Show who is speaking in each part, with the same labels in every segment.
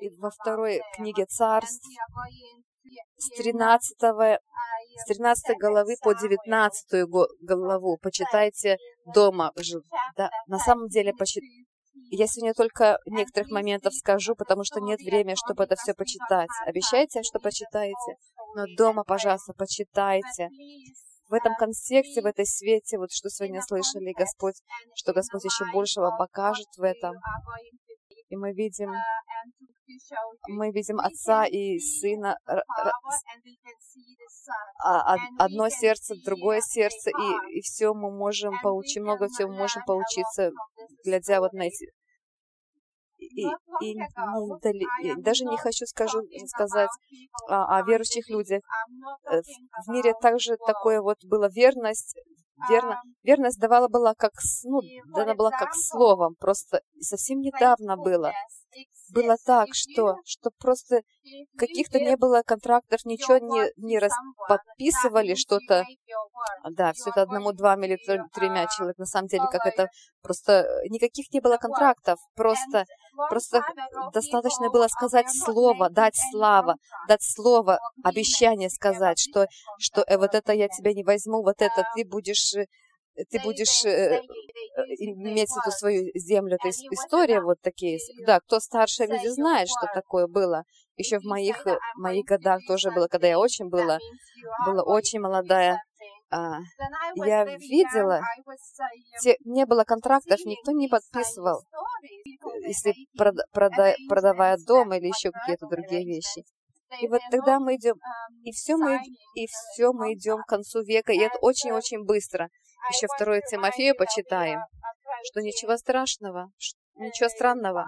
Speaker 1: И во второй книге царств с 13, с 13 головы по 19 главу почитайте дома. Да, на самом деле, почит... я сегодня только некоторых моментов скажу, потому что нет времени, чтобы это все почитать. Обещайте, что почитаете? Но дома, пожалуйста, почитайте. В этом контексте, в этой свете, вот что сегодня слышали, Господь, что Господь еще большего покажет в этом. И мы видим, мы видим Отца и Сына, а, одно сердце, другое сердце, и, и все мы можем получить, много всего мы можем поучиться, глядя вот на эти и, и не, даже не хочу скажу, сказать о, о верующих людях. Э, в мире также такое вот была верность, верно, верность давала была как, ну, дана была как словом, просто совсем недавно было было так, что, что просто каких-то не было контрактов, ничего не, не раз подписывали что-то. Да, все это одному, двум или тремя человек. На самом деле, как это просто никаких не было контрактов. Просто, просто достаточно было сказать слово, дать слава, дать слово, обещание сказать, что, что э, вот это я тебя не возьму, вот это ты будешь э, ты будешь э, иметь эту свою землю. Это история вот такие. Да, кто старше люди знает, что такое было. Еще в моих, моих годах тоже было, когда я очень была, была очень молодая. А, я видела, те, не было контрактов, никто не подписывал, если прода, прода, продавая дом или еще какие-то другие вещи. И вот тогда мы идем, и все мы, и все мы идем к концу века, и это очень-очень быстро еще второе Тимофею почитаем, что ничего страшного, ничего странного.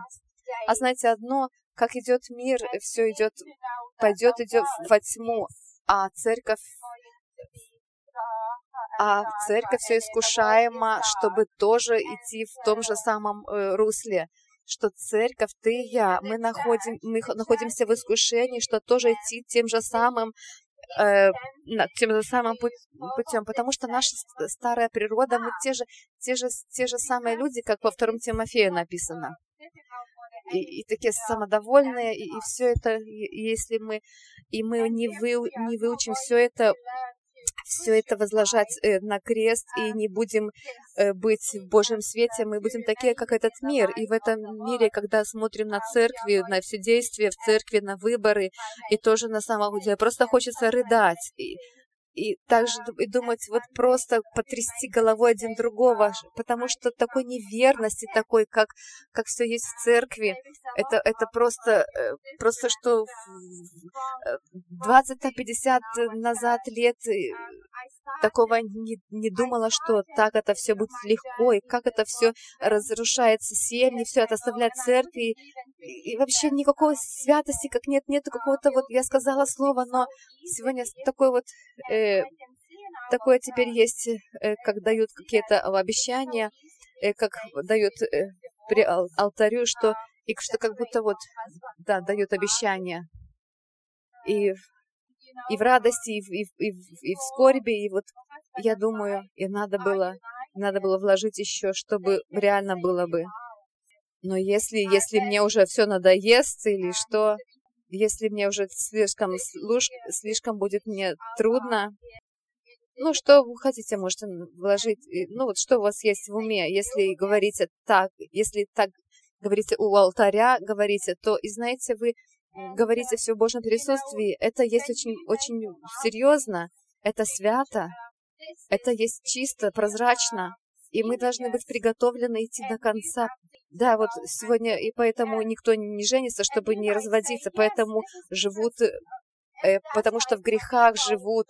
Speaker 1: А знаете, одно, как идет мир, все идет, пойдет, идет во тьму, а церковь а церковь все искушаема, чтобы тоже идти в том же самом э, русле, что церковь, ты и я, мы, находим, мы находимся в искушении, что тоже идти тем же самым э, тем же самым путем, потому что наша старая природа, мы те же, те же, те же самые люди, как во втором Тимофею написано. И, и такие самодовольные, и, и все это, и, если мы, и мы не, вы, не выучим все это все это возложать э, на крест и не будем э, быть в Божьем свете, мы будем такие, как этот мир. И в этом мире, когда смотрим на церкви, на все действия в церкви, на выборы, и тоже на самом деле просто хочется рыдать. И, также и думать, вот просто потрясти головой один другого, потому что такой неверности, такой, как, как все есть в церкви, это, это просто, э, просто что 20-50 назад лет такого не, не думала, что так это все будет легко, и как это все разрушается семьи, все это оставляет церкви, и, и вообще никакой святости, как нет, нету какого-то вот, я сказала слово, но сегодня такой вот, э, такое теперь есть, э, как дают какие-то обещания, э, как дают э, при алтарю, что и что как будто вот, да, дают обещания. И и в радости, и в, и, в, и, в, и в скорби, и вот я думаю, и надо было, надо было вложить еще, чтобы реально было бы. Но если, если мне уже все надоест или что, если мне уже слишком, слишком будет мне трудно, ну, что вы хотите, можете вложить, ну, вот что у вас есть в уме, если говорите так, если так говорите у алтаря, говорите, то, и знаете, вы говорите все в Божьем присутствии, это есть очень, очень серьезно, это свято, это есть чисто, прозрачно, и мы должны быть приготовлены идти до конца. Да, вот сегодня, и поэтому никто не женится, чтобы не разводиться, поэтому живут, э, потому что в грехах живут,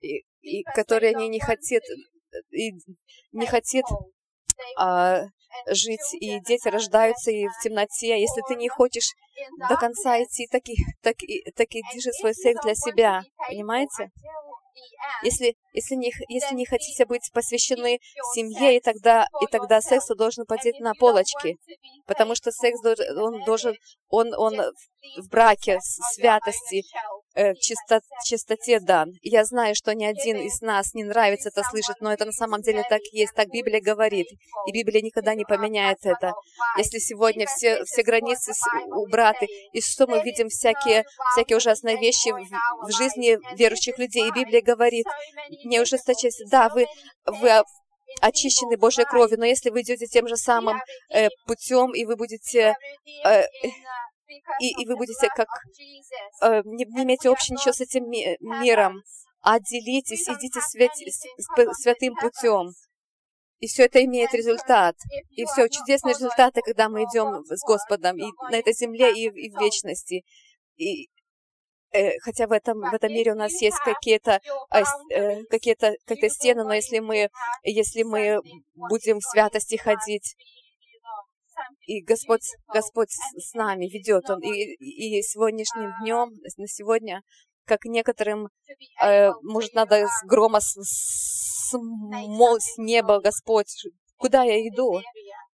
Speaker 1: и, и которые они не хотят, и не хотят а, жить, и дети рождаются и в темноте. Если ты не хочешь до конца идти, так и, так и, так и держи свой секс для себя. Понимаете? Если, если, не, если не хотите быть посвящены семье, и тогда, и тогда секс должен пойти на полочки, потому что секс он должен, он, он в браке, святости, э, чисто, чистоте дан. Я знаю, что ни один из нас не нравится это слышать, но это на самом деле так есть, так Библия говорит. И Библия никогда не поменяет это. Если сегодня все, все границы убраты, и что мы видим всякие, всякие ужасные вещи в, в жизни верующих людей, и Библия говорит, не ужесточайся. Да, вы, вы очищены Божьей кровью, но если вы идете тем же самым э, путем, и вы будете э, и, и вы будете как э, не, не общего ничего с этим ми миром, отделитесь, идите свят, святым путем. И все это имеет результат. И все чудесные результаты, когда мы идем с Господом и на этой земле, и, и в вечности. И, э, хотя в этом, в этом мире у нас есть какие-то э, э какие-то какие стены, но если мы, если мы будем в святости ходить, и Господь, Господь с нами ведет Он. И, и сегодняшним днем, на сегодня, как некоторым, э, может, надо с грома с, с, мол, с неба, Господь, куда я иду?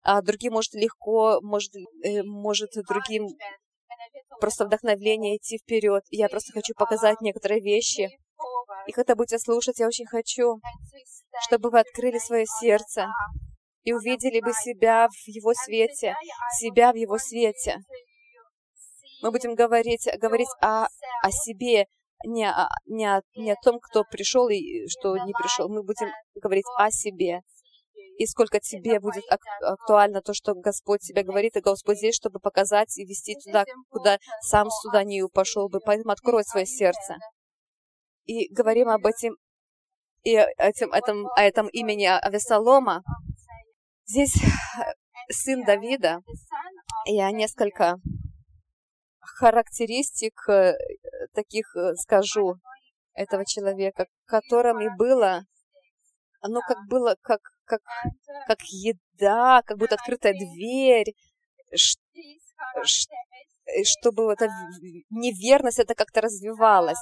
Speaker 1: А другим, может, легко, может, э, может другим просто вдохновление идти вперед. Я просто хочу показать некоторые вещи. И когда будете слушать, я очень хочу, чтобы вы открыли свое сердце и увидели бы себя в Его свете, себя в Его свете. Мы будем говорить, говорить о, о себе, не о, не, о, не о том, кто пришел и что не пришел. Мы будем говорить о себе. И сколько тебе будет ак- актуально то, что Господь тебе говорит, и Господь здесь, чтобы показать и вести туда, куда сам сюда не пошел бы. Поэтому открой свое сердце. И говорим об этом, и этим, этом, о этом имени Авесолома, Здесь сын Давида, я несколько характеристик э, таких э, скажу этого человека, которым и было, оно как было, как, как, как еда, как будто открытая дверь, чтобы эта неверность это как-то развивалась.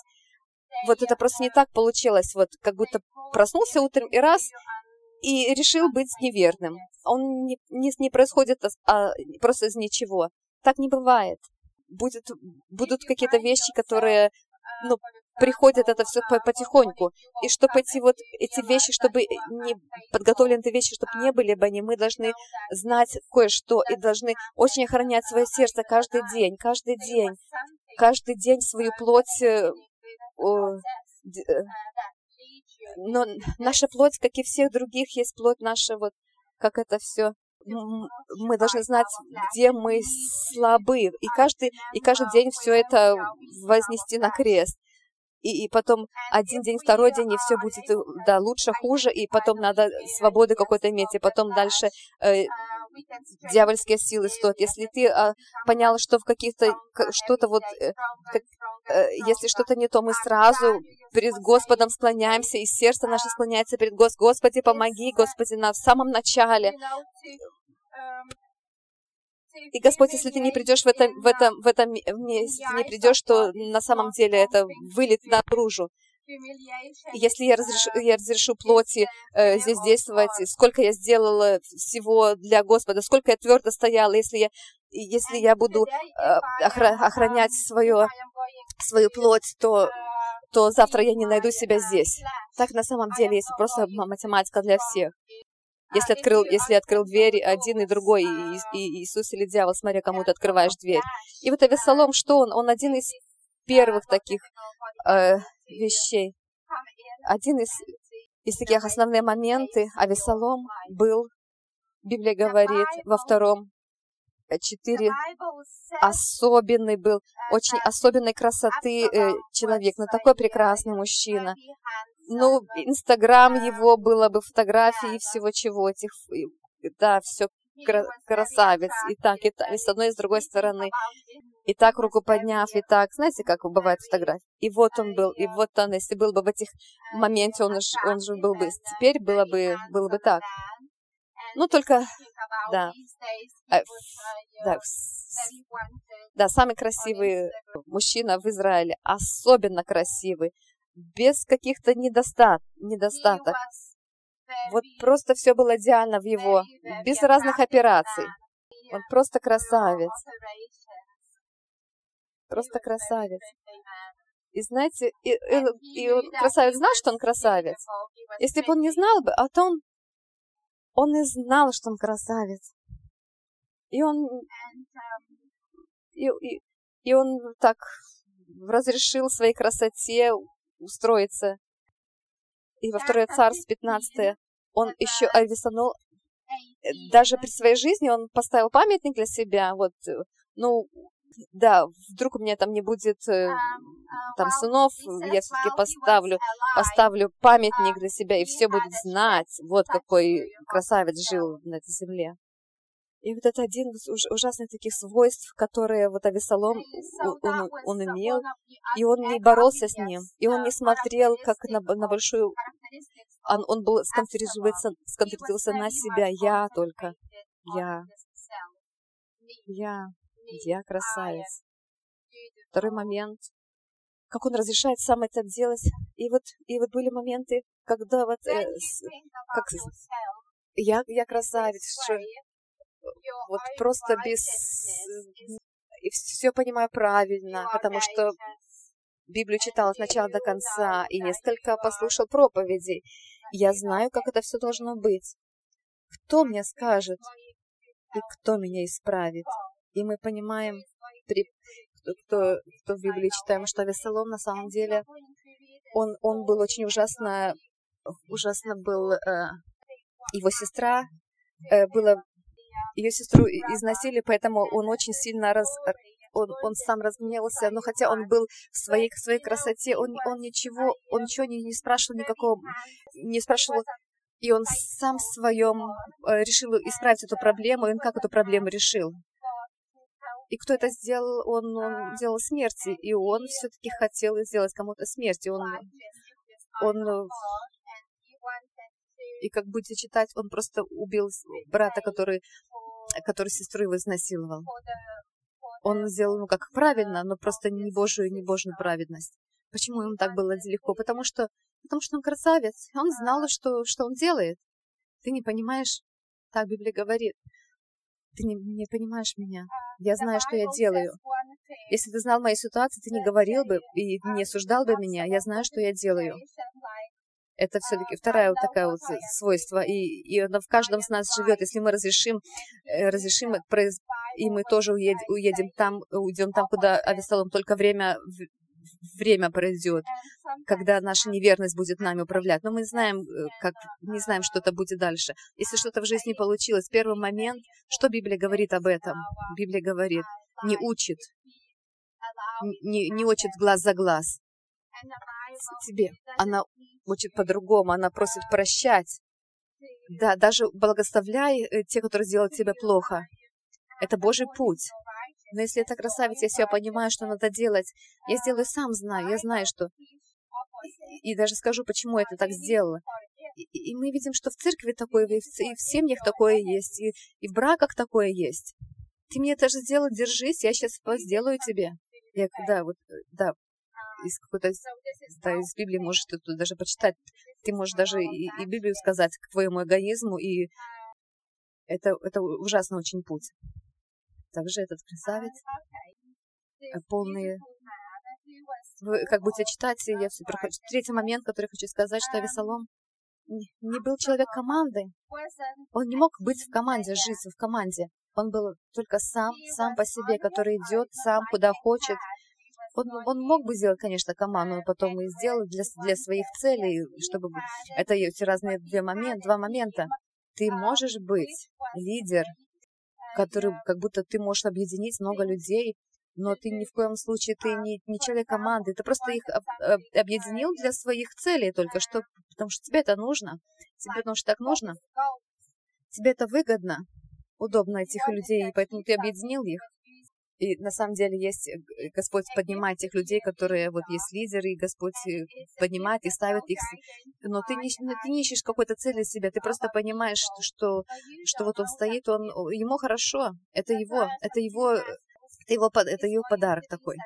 Speaker 1: Вот это просто не так получилось, вот как будто проснулся утром и раз, и решил быть неверным. Он не, не, не происходит а, просто из ничего. Так не бывает. Будет, будут какие-то вещи, которые ну, приходят это все потихоньку. И чтобы эти вот эти вещи, чтобы не подготовленные вещи, чтобы не были бы они, мы должны знать кое-что и должны очень охранять свое сердце каждый день, каждый день, каждый день свою плоть э, но наша плоть, как и всех других, есть плоть наша, вот как это все мы должны знать, где мы слабы, и каждый, и каждый день все это вознести на крест. И, и потом один день, второй день, и все будет да, лучше, хуже, и потом надо свободы какой-то иметь, и потом дальше э, дьявольские силы стоят. Если ты э, понял, что в каких-то, что-то вот, э, как, э, если что-то не то, мы сразу перед Господом склоняемся, и сердце наше склоняется перед Господом. Господи, помоги, Господи, на самом начале. И Господь, если ты не придешь в этом, в этом, в этом месте, не придешь, то на самом деле это вылет наружу. Если я разрешу, я разрешу плоти э, здесь действовать, сколько я сделала всего для Господа, сколько я твердо стояла, если я, если я буду э, охранять свое, свою плоть, то то завтра я не найду себя здесь. Так на самом деле, если просто математика для всех. Если открыл, если открыл дверь один и другой, и, и Иисус или дьявол, смотря кому ты открываешь дверь. И вот Авесолом, что он? Он один из первых таких э, вещей. Один из, из таких основных моменты. Авесолом был, Библия говорит, во втором четыре особенный был, очень особенной красоты э, человек, но такой прекрасный мужчина. Ну, Инстаграм его было бы фотографии всего чего, этих, да, все красавец, и так, и так, и с одной, и с другой стороны. И так руку подняв, и так, знаете, как бывает фотографии. И вот он был, и вот он, если был бы в этих моменте, он, он же был бы, теперь было бы, было бы так. Ну, только, да, э, да, да, самый красивый мужчина в Израиле, особенно красивый, без каких-то недостат, недостаток. Вот просто все было идеально в его, без разных операций. Он просто красавец. Просто красавец. И знаете, и, и, и красавец знал, что он красавец. Если бы он не знал бы, а то он, он и знал, что он красавец. И он, и, и, и он так разрешил своей красоте устроиться. И во второе царство 15 он еще Авесанол, даже при своей жизни он поставил памятник для себя, вот, ну, да, вдруг у меня там не будет э, там сынов, я все-таки поставлю, поставлю памятник для себя, и все будут знать, вот какой красавец жил на этой земле. И вот это один из ужасных таких свойств, которые вот Авесолом он, он имел, и он не боролся с ним, и он не смотрел как на, на большую... Он, он был сконцентрировался, сконцентрировался на себя, я только, я, я, я красавец. Второй момент, как он разрешает сам это делать. И вот, и вот были моменты, когда вот, э, с, как, я, я красавец, что вот просто без... И все понимаю правильно, потому что Библию читал сначала до конца и несколько послушал проповедей. Я знаю, как это все должно быть. Кто мне скажет и кто меня исправит? И мы понимаем, при, кто, кто в Библии читаем, что Весолом на самом деле, он, он был очень ужасно, ужасно был, э, его сестра э, была ее сестру износили, поэтому он очень сильно раз, он, он сам разгневался, но хотя он был в своей, в своей красоте, он, он ничего, он ничего не, не спрашивал никакого, не спрашивал, и он сам в своем э, решил исправить эту проблему, и он как эту проблему решил. И кто это сделал? Он, он сделал смерти, и он все-таки хотел сделать кому-то смерть, и он, он и как будете читать, он просто убил брата, который, который сестру его изнасиловал. Он сделал, ну, как правильно, но просто не Божию, не Божью праведность. Почему ему так было легко? Потому что, потому что он красавец. Он знал, что, что он делает. Ты не понимаешь? Так Библия говорит. Ты не, не понимаешь меня. Я знаю, что я делаю. Если ты знал мою ситуацию, ты не говорил бы и не осуждал бы меня. Я знаю, что я делаю. Это все-таки вторая вот такая вот свойство, и, и оно в каждом с нас живет. Если мы разрешим, э, разрешим и мы тоже уедем, уедем там, уйдем там, куда Авесалом только время время пройдет, когда наша неверность будет нами управлять. Но мы знаем, э, как, не знаем, что это будет дальше. Если что-то в жизни получилось, первый момент, что Библия говорит об этом? Библия говорит, не учит, не, не учит глаз за глаз тебе. Она учит по-другому, она просит прощать. Да, даже благословляй э, те, которые сделают тебе плохо. Это Божий путь. Но если это красавица, я понимаю, что надо делать, я сделаю сам знаю, я знаю, что... И даже скажу, почему я это так сделала. И, и мы видим, что в церкви такое, и в, и в семьях такое есть, и, и в браках такое есть. Ты мне это же сделал, держись, я сейчас сделаю тебе. Я, да, вот, да, из какой-то, да, из Библии можешь ты тут даже почитать. Ты можешь даже и, и Библию сказать к твоему эгоизму, и это, это ужасно очень путь. Также этот красавец, э, полный... Вы как будете читать, я все прохожу. Третий момент, который хочу сказать, что Авесолом не был человек команды. Он не мог быть в команде, жить в команде. Он был только сам, сам по себе, который идет сам, куда хочет, он, он мог бы сделать, конечно, команду, но потом и сделать для, для своих целей, чтобы... Это эти разные две момент, два момента. Ты можешь быть лидер, который, как будто ты можешь объединить много людей, но ты ни в коем случае, ты не, не человек команды, ты просто их об, об, объединил для своих целей только что, потому что тебе это нужно, тебе потому что так нужно, тебе это выгодно, удобно этих людей, и поэтому ты объединил их. И на самом деле есть, э, Господь поднимает тех людей, которые вот есть лидеры, и Господь э, поднимает и ставит их. Но ты не, ну, ты не ищешь какой-то цели себя, ты просто понимаешь, что, что, вот он стоит, он, ему хорошо, это его, это его, это его, это его подарок такой.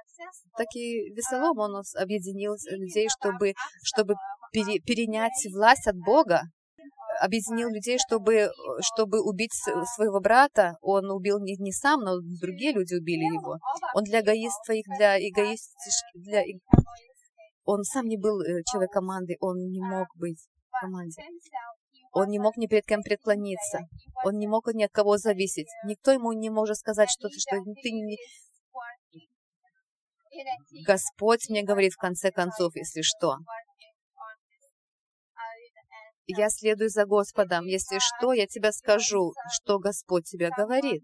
Speaker 1: Так и Весолом он объединил людей, чтобы, чтобы пере, перенять власть от Бога, объединил людей, чтобы, чтобы убить своего брата. Он убил не, не сам, но другие люди убили его. Он для эгоистства их, для эгоистиш, для, он сам не был э, человек команды, он не мог быть в команде. Он не мог ни перед кем преклониться. Он не мог ни от кого зависеть. Никто ему не может сказать что-то, что ты не... Господь мне говорит в конце концов, если что. Я следую за Господом. Если что, я тебе скажу, что Господь тебе говорит.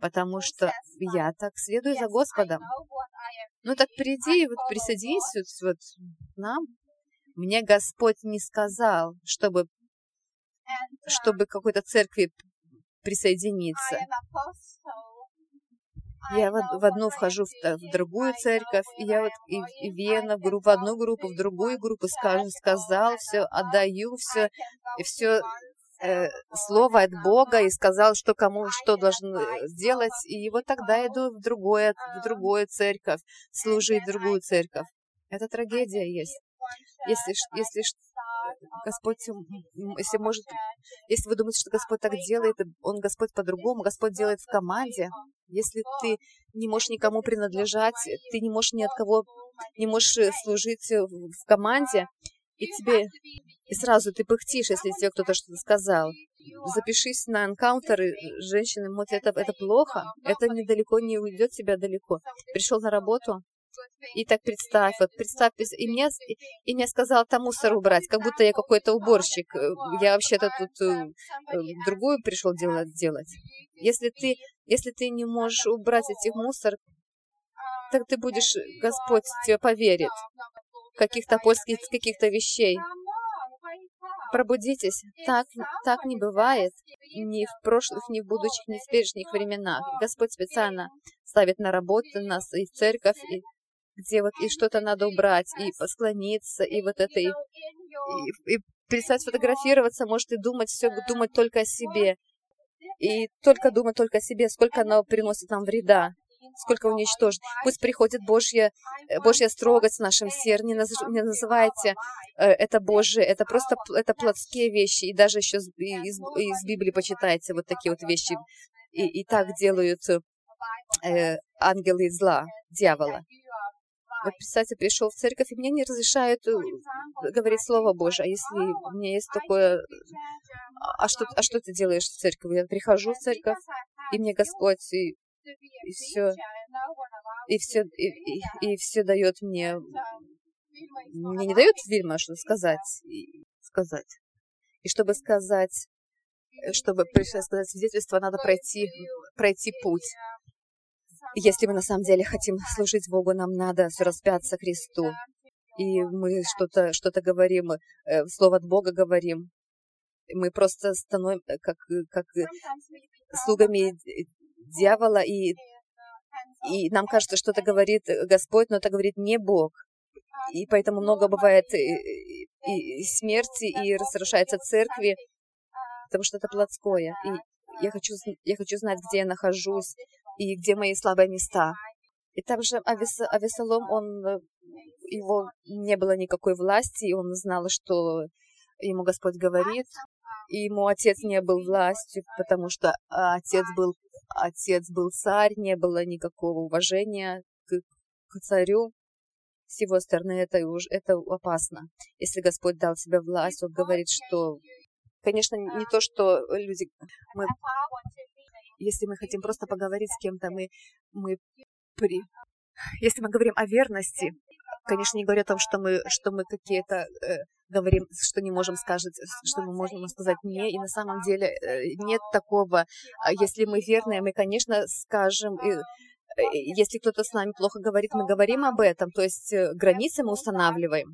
Speaker 1: Потому что я так следую за Господом. Ну так приди вот присоединись вот, вот нам. Мне Господь не сказал, чтобы чтобы к какой-то церкви присоединиться. Я в, в одну вхожу, в, в другую церковь, и я вот и, и Вена, в, в одну группу, в другую группу скажу, сказал все, отдаю все, и все э, слово от Бога, и сказал, что кому что должен э, сделать, и вот тогда иду в другое, в другую церковь, служить в другую церковь. Это трагедия есть. Если, если Господь, если может, если вы думаете, что Господь так делает, Он Господь по-другому, Господь делает в команде. Если ты не можешь никому принадлежать, ты не можешь ни от кого, не можешь э, служить в команде, и тебе и сразу ты пыхтишь, если тебе кто-то что-то сказал. Запишись на энкаунтеры женщины, вот это, это плохо, это недалеко не уйдет тебя далеко. Пришел на работу, и так представь, вот представь, и мне, и мне сказал там мусор убрать, как будто я какой-то уборщик. Э, я вообще-то тут э, э, другую пришел делать, делать. Если ты, если ты не можешь убрать этих мусор, так ты будешь, Господь тебе поверит, каких-то польских, каких-то вещей. Пробудитесь. Так, так не бывает ни в прошлых, ни в будущих, ни в теперешних временах. Господь специально ставит на работу нас и церковь, и где вот и что-то надо убрать, и посклониться, и вот это, и, и, и перестать фотографироваться, может, и думать все, думать только о себе. И только думать только о себе, сколько оно приносит нам вреда, сколько уничтожит. Пусть приходит Божья, э, Божья строгость в нашем сердце. Не, наз, не называйте э, это Божие, это просто это плотские вещи. И даже еще из, из, из Библии почитайте вот такие вот вещи. И, и так делают э, ангелы зла, дьявола. Вот представьте, пришел в церковь, и мне не разрешают э, говорить Слово Божие. А если у меня есть такое... А что, а что ты делаешь в церкви? Я прихожу в церковь, и мне Господь, и, и все, и все, и, и, и все дает мне... Мне не дает Вильма что сказать, и, сказать. И чтобы сказать, чтобы сказать свидетельство, надо пройти, пройти путь. Если мы на самом деле хотим служить Богу, нам надо все распяться Христу. И мы что-то что говорим, э, слово от Бога говорим. Мы просто становимся э, как, э, как слугами дьявола, и, и нам кажется, что это говорит Господь, но это говорит не Бог. И поэтому много бывает и, и смерти, и разрушается церкви, потому что это плотское. И я хочу, я хочу знать, где я нахожусь, и где мои слабые места. И также Авес, Авесолом, он, э, его не было никакой власти, и он знал, что ему Господь говорит, и ему отец не был властью, потому что отец был, отец был царь, не было никакого уважения к, к царю. С его стороны это, это опасно. Если Господь дал тебе власть, Он говорит, что, конечно, не то, что люди... Мы если мы хотим просто поговорить с кем-то, мы, мы при... Если мы говорим о верности, конечно, не говоря о том, что мы, что мы какие-то э, говорим, что не можем сказать, что мы можем сказать «не», и на самом деле э, нет такого. А если мы верные, мы, конечно, скажем, и, э, если кто-то с нами плохо говорит, мы говорим об этом, то есть э, границы мы устанавливаем.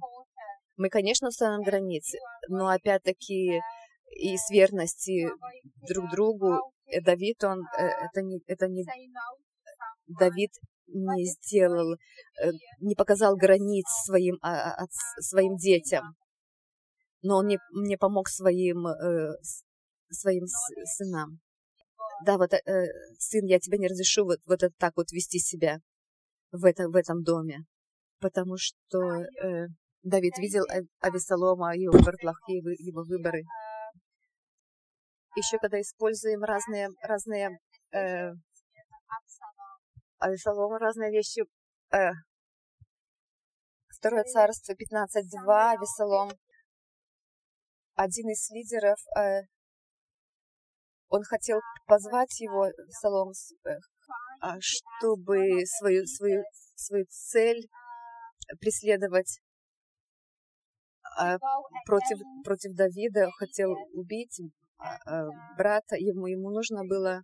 Speaker 1: Мы, конечно, устанавливаем границы, но опять-таки из верности друг другу. Э, Давид, он, э, это не, это не, Давид не сделал, э, не показал границ своим, а, а, своим детям, но он не, мне помог своим, своим сынам. Да, вот, сын, я тебе не разрешу вот, вот так вот вести себя в, это, в этом доме, потому что Давид видел Авесолома, его плохие его выборы еще когда используем разные, разные э, разные вещи, э, Второе царство 15.2, Весолом. Один из лидеров, э, он хотел позвать его, Весолом, э, а, чтобы свою, свою, свою цель преследовать а, против, против Давида, хотел убить брата, ему, ему нужно было,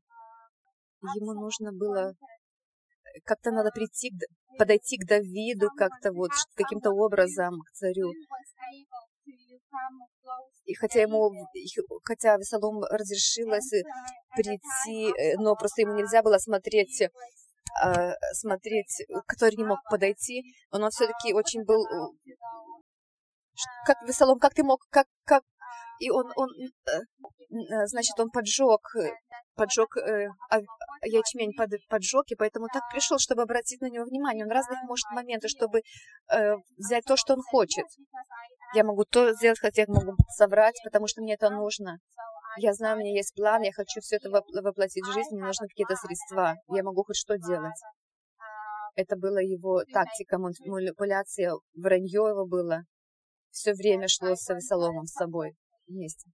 Speaker 1: ему нужно было как-то надо прийти, подойти к Давиду как-то вот каким-то образом к царю. И хотя ему, хотя Весолом разрешилось прийти, э, но просто ему нельзя было смотреть э, смотреть, который не мог подойти, но он все-таки очень был... Э, как Весолом, как ты мог, как, как... И он, он, значит, он поджег, поджег а, ячмень под, поджег, и поэтому так пришел, чтобы обратить на него внимание. Он разных может моментов, чтобы взять то, что он хочет. Я могу то сделать, хотя я могу соврать, потому что мне это нужно. Я знаю, у меня есть план, я хочу все это воплотить в жизнь, мне нужны какие-то средства. Я могу хоть что делать. Это была его тактика, манипуляция, вранье его было. Все время шло с Авесоломом с собой вместе.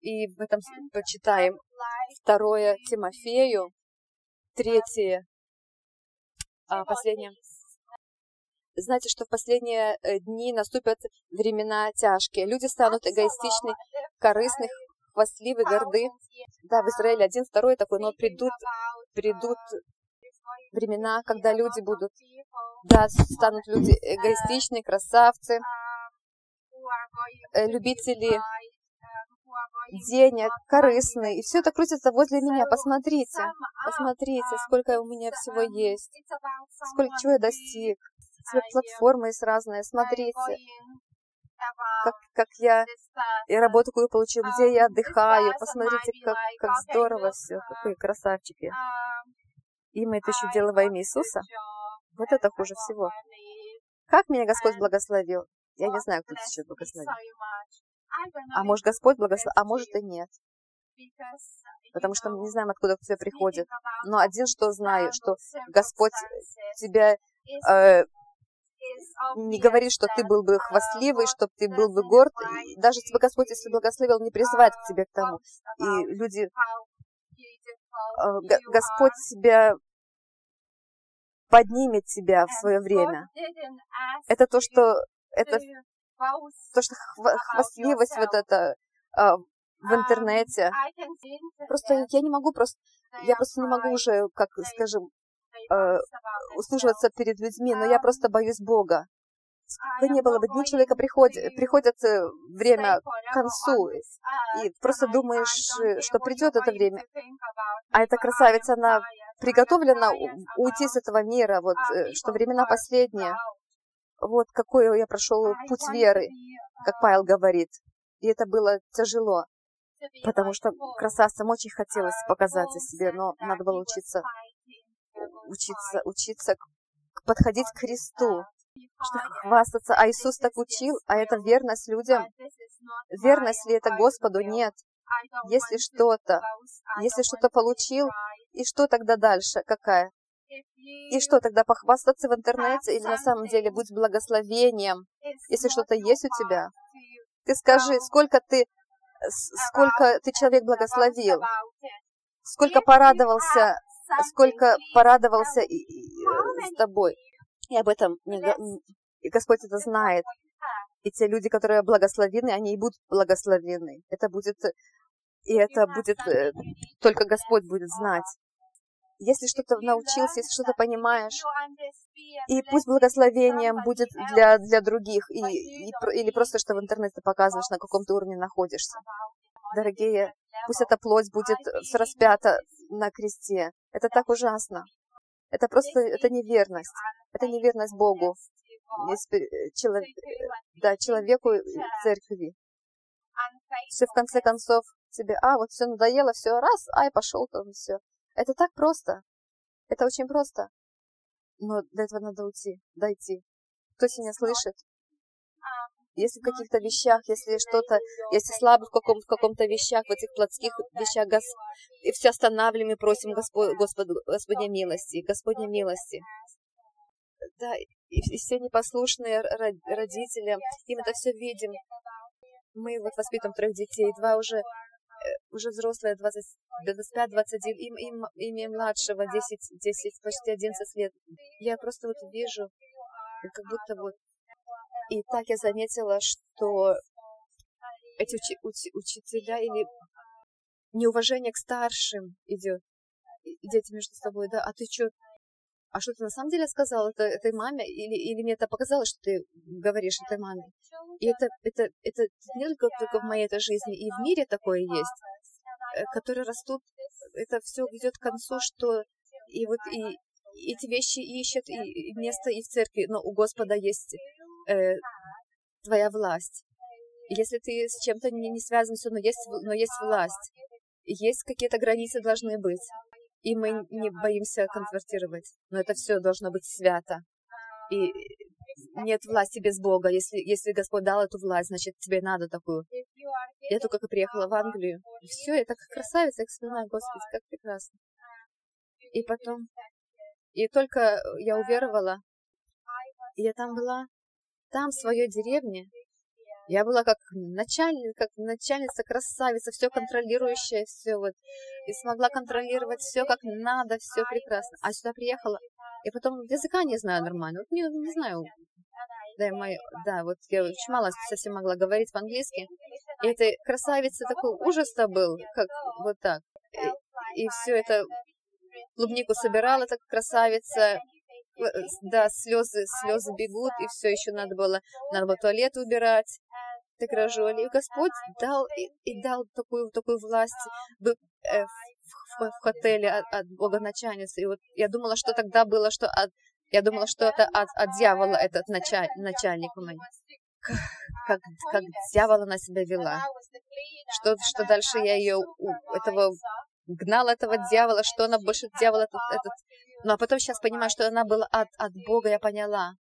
Speaker 1: И в этом почитаем второе Тимофею, третье, а последнее. знаете, что в последние э, дни наступят времена тяжкие. Люди станут эгоистичны, корыстных, хвастливы, горды. Да, в Израиле один, второй такой, но придут, придут времена, когда люди будут, да, станут люди эгоистичные, красавцы, э, любители денег, корыстные. И все это крутится возле меня. Посмотрите, посмотрите, сколько у меня всего есть, сколько чего я достиг платформы есть разные, смотрите, как, как я и работу какую получил, где я отдыхаю, посмотрите, как, как здорово все, какие красавчики. И мы это еще делаем во имя Иисуса. Вот это хуже всего. Как меня Господь благословил? Я не знаю, кто сейчас благословил. А может, Господь благословил, а может и нет. Потому что мы не знаем, откуда тебе приходит. Но один что знаю, что Господь тебя э, не говорит, что ты был бы хвастливый, чтобы ты был бы горд. Даже если бы Господь, если благословил, не призывает к тебе к тому. И люди, а, Господь тебя поднимет тебя в свое время. Это то, что это то, что хвастливость вот это а, в интернете. Просто я не могу просто, я просто не могу уже, как скажем, э, услуживаться перед людьми, но я просто боюсь Бога. Да не было бы дни, человека приходит, приходит э, время к концу, и просто думаешь, э, что придет это время. А эта красавица, она приготовлена уйти с этого мира, вот, э, что времена последние. Вот какой я прошел путь веры, как Павел говорит. И это было тяжело, потому что красавцам очень хотелось показаться себе, но надо было учиться учиться, учиться подходить к Христу, что хвастаться. А Иисус так учил, а это верность людям. Верность ли это Господу? Нет. Если что-то, если что-то получил, и что тогда дальше? Какая? И что тогда похвастаться в интернете или на самом деле будь благословением, если что-то есть у тебя? Ты скажи, сколько ты, сколько ты человек благословил, сколько порадовался сколько порадовался и, и, с тобой. И об этом и Господь это знает. И те люди, которые благословены, они и будут благословены. Это будет, и это будет, э, только Господь будет знать. Если что-то научился, если что-то понимаешь, и пусть благословением будет для, для других, и, и, или просто, что в интернете показываешь, на каком то уровне находишься. Дорогие, пусть эта плоть будет распята на кресте. Это так ужасно. Это просто, это неверность. Это неверность Богу, человек, да, человеку и церкви. Все в конце концов тебе, а, вот все надоело, все, раз, ай, пошел там, все. Это так просто. Это очень просто. Но до этого надо уйти, дойти. Кто меня слышит? если в каких-то вещах, если что-то, если слабы в, каком, в каком-то вещах, в этих плотских вещах, Гос... и все останавливаем и просим Господь, Господь, Господня милости, Господня милости. Да, и все непослушные родители, им это все видим. Мы вот воспитываем трех детей, два уже уже взрослые, 20, 25-21, им, им, им младшего 10, 10, почти 11 лет. Я просто вот вижу, как будто вот... И так я заметила, что эти учи, учи, учителя или неуважение к старшим идет. Дети между собой, да, а ты что, а что ты на самом деле сказал это, этой маме, или, или мне это показалось, что ты говоришь этой маме? И это, это, это не только, только в моей этой жизни, и в мире такое есть, э, которые растут, это все идет к концу, что и вот и, эти вещи ищут и, и место и в церкви, но у Господа есть э, твоя власть. И если ты с чем-то не, не связан, все, но есть, но есть власть, есть какие-то границы должны быть и мы не боимся конвертировать. Но это все должно быть свято. И нет власти без Бога. Если, если Господь дал эту власть, значит, тебе надо такую. Я только как приехала в Англию. И все, я так красавица, я вспоминаю, Господи, как прекрасно. И потом, и только я уверовала, я там была, там, в своей деревне, я была как начальница, как начальница, красавица, все контролирующая, все вот. И смогла контролировать все как надо, все прекрасно. А сюда приехала, и потом языка не знаю нормально. Вот не, не знаю. Да, мой, да, вот я очень мало совсем могла говорить по-английски. И этой красавице такой ужас-то был, как вот так. И, и все это клубнику собирала, так красавица, да, слезы, слезы бегут, и все еще надо было, надо было туалет убирать. Так рожоли. И Господь дал, и, и дал такую, такую власть в, э, в, в, в отеле от, от богоначальницы. И вот я думала, что тогда было, что от, я думала, что это от, от дьявола этот началь, начальник у меня. Как, как дьявола на себя вела. Что, что дальше я ее, этого гнала этого дьявола, что она больше дьявола этот, этот ну, а потом сейчас понимаю, что она была от, от Бога, я поняла.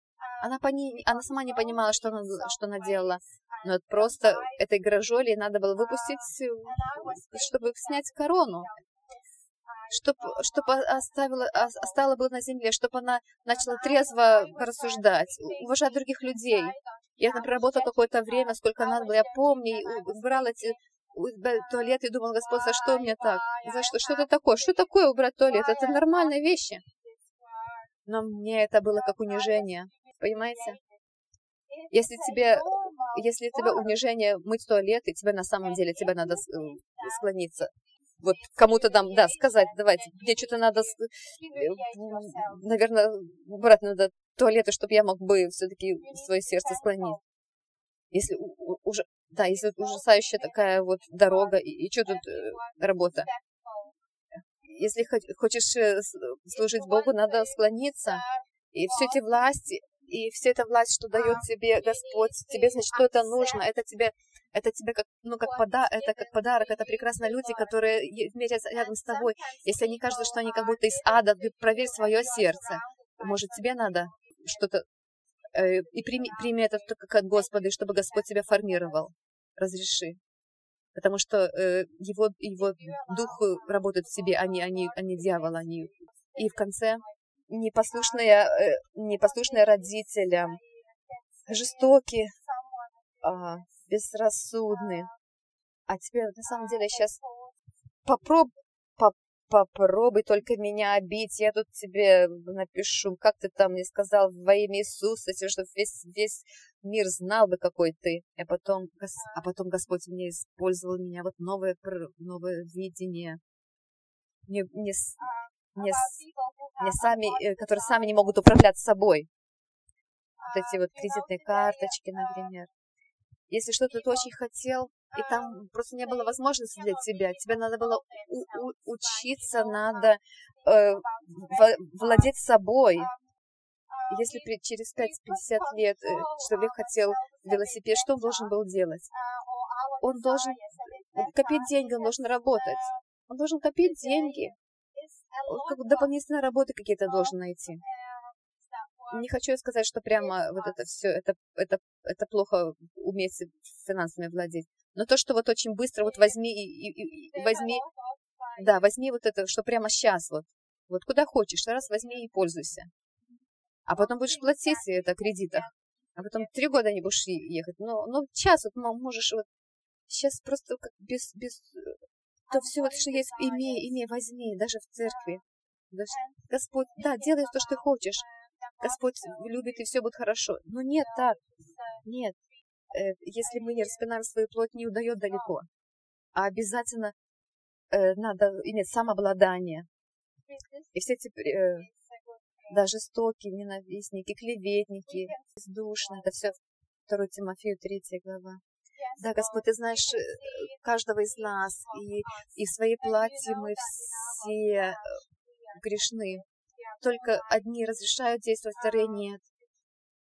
Speaker 1: Она, пони... она сама не понимала, что она, что она делала. Но вот просто этой грожоли надо было выпустить, чтобы снять корону. Чтобы, чтобы оставила, остала бы на земле, чтобы она начала трезво рассуждать, уважать других людей. Я, например, работала какое-то время, сколько надо было, я помню, убирала эти туалет и думал, Господь, за что мне так? За что? Что это такое? Что такое убрать туалет? Это нормальные вещи. Но мне это было как унижение. Понимаете? Если тебе, если тебе унижение мыть туалет, и тебе на самом деле тебе надо э, склониться, вот кому-то там, да, сказать, давайте, мне что-то надо, э, наверное, убрать надо туалеты, чтобы я мог бы все-таки свое сердце склонить. Если уже да, если ужасающая такая вот дорога, и, и что тут э, работа? Если хочешь э, служить Богу, надо склониться. И все эти власти, и все эта власть, что дает тебе Господь, тебе, значит, что это нужно, это тебе, это тебе как, ну, как пода, это как подарок, это прекрасно люди, которые мерятся рядом с тобой. Если они кажутся, что они как будто из ада, проверь свое сердце. Может, тебе надо что-то и прими, прими это только от Господа, и чтобы Господь тебя формировал. Разреши. Потому что э, его, его дух работает в себе, а не, а не, а не дьявол. Они... И в конце непослушные, э, непослушные родителям, жестокие, а, безрассудные. А теперь на самом деле сейчас попроб, попробуй только меня обить, я тут тебе напишу, как ты там мне сказал, во имя Иисуса, чтобы весь, весь мир знал бы, какой ты. А потом, а потом Господь мне использовал меня, вот новое, новое видение. Не, не, не, не сами, э, которые сами не могут управлять собой. Вот эти вот кредитные карточки, например. Если что-то ты очень хотел, и там просто не было возможности для тебя. Тебе надо было учиться, надо э, владеть собой. Если при, через 5-50 лет э, человек хотел велосипед, что он должен был делать? Он должен копить деньги, он должен работать. Он должен копить деньги. Он как дополнительные работы какие-то должен найти не хочу сказать, что прямо вот это все, это, это, это плохо уметь финансами владеть. Но то, что вот очень быстро вот возьми и, и, и возьми, да, возьми вот это, что прямо сейчас вот, вот куда хочешь, раз возьми и пользуйся. А потом будешь платить это кредитах. А потом три года не будешь ехать. Но, но час вот можешь вот сейчас просто как без, без то все вот, что есть, имей, имей, возьми, даже в церкви. Господь, да, делай то, что ты хочешь. Господь любит, и все будет хорошо. Но нет так. Нет. Э, если мы не распинаем свою плоть, не удает далеко. А обязательно э, надо иметь самообладание. И все эти э, да, жестокие ненавистники, клеветники, бездушные, это все 2 Тимофею 3 глава. Да, Господь, Ты знаешь каждого из нас, и, и в своей плати мы все грешны. Только одни разрешают действовать, вторые нет.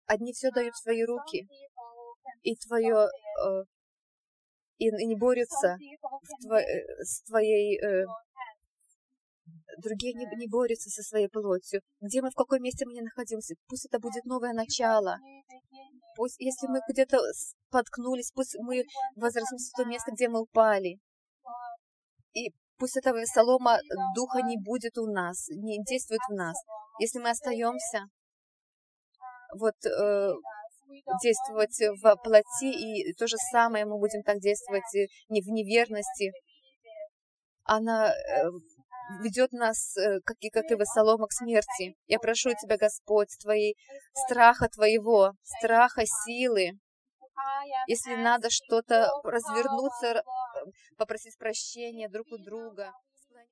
Speaker 1: Одни все дают в твои руки, и твое э, и, и не борются тво, э, с твоей э, другие не, не борются со своей плотью. Где мы, в каком месте мы не находимся, пусть это будет новое начало. Пусть, если мы где-то споткнулись, пусть мы возвратимся в то место, где мы упали. И пусть этого солома духа не будет у нас, не действует в нас. Если мы остаемся, вот э, действовать в плоти, и то же самое мы будем так действовать не в неверности. Она э, ведет нас, э, как и, как и Вассалома, к смерти. Я прошу Тебя, Господь, Твоей страха Твоего, страха силы, если надо что-то развернуться, попросить прощения друг у друга,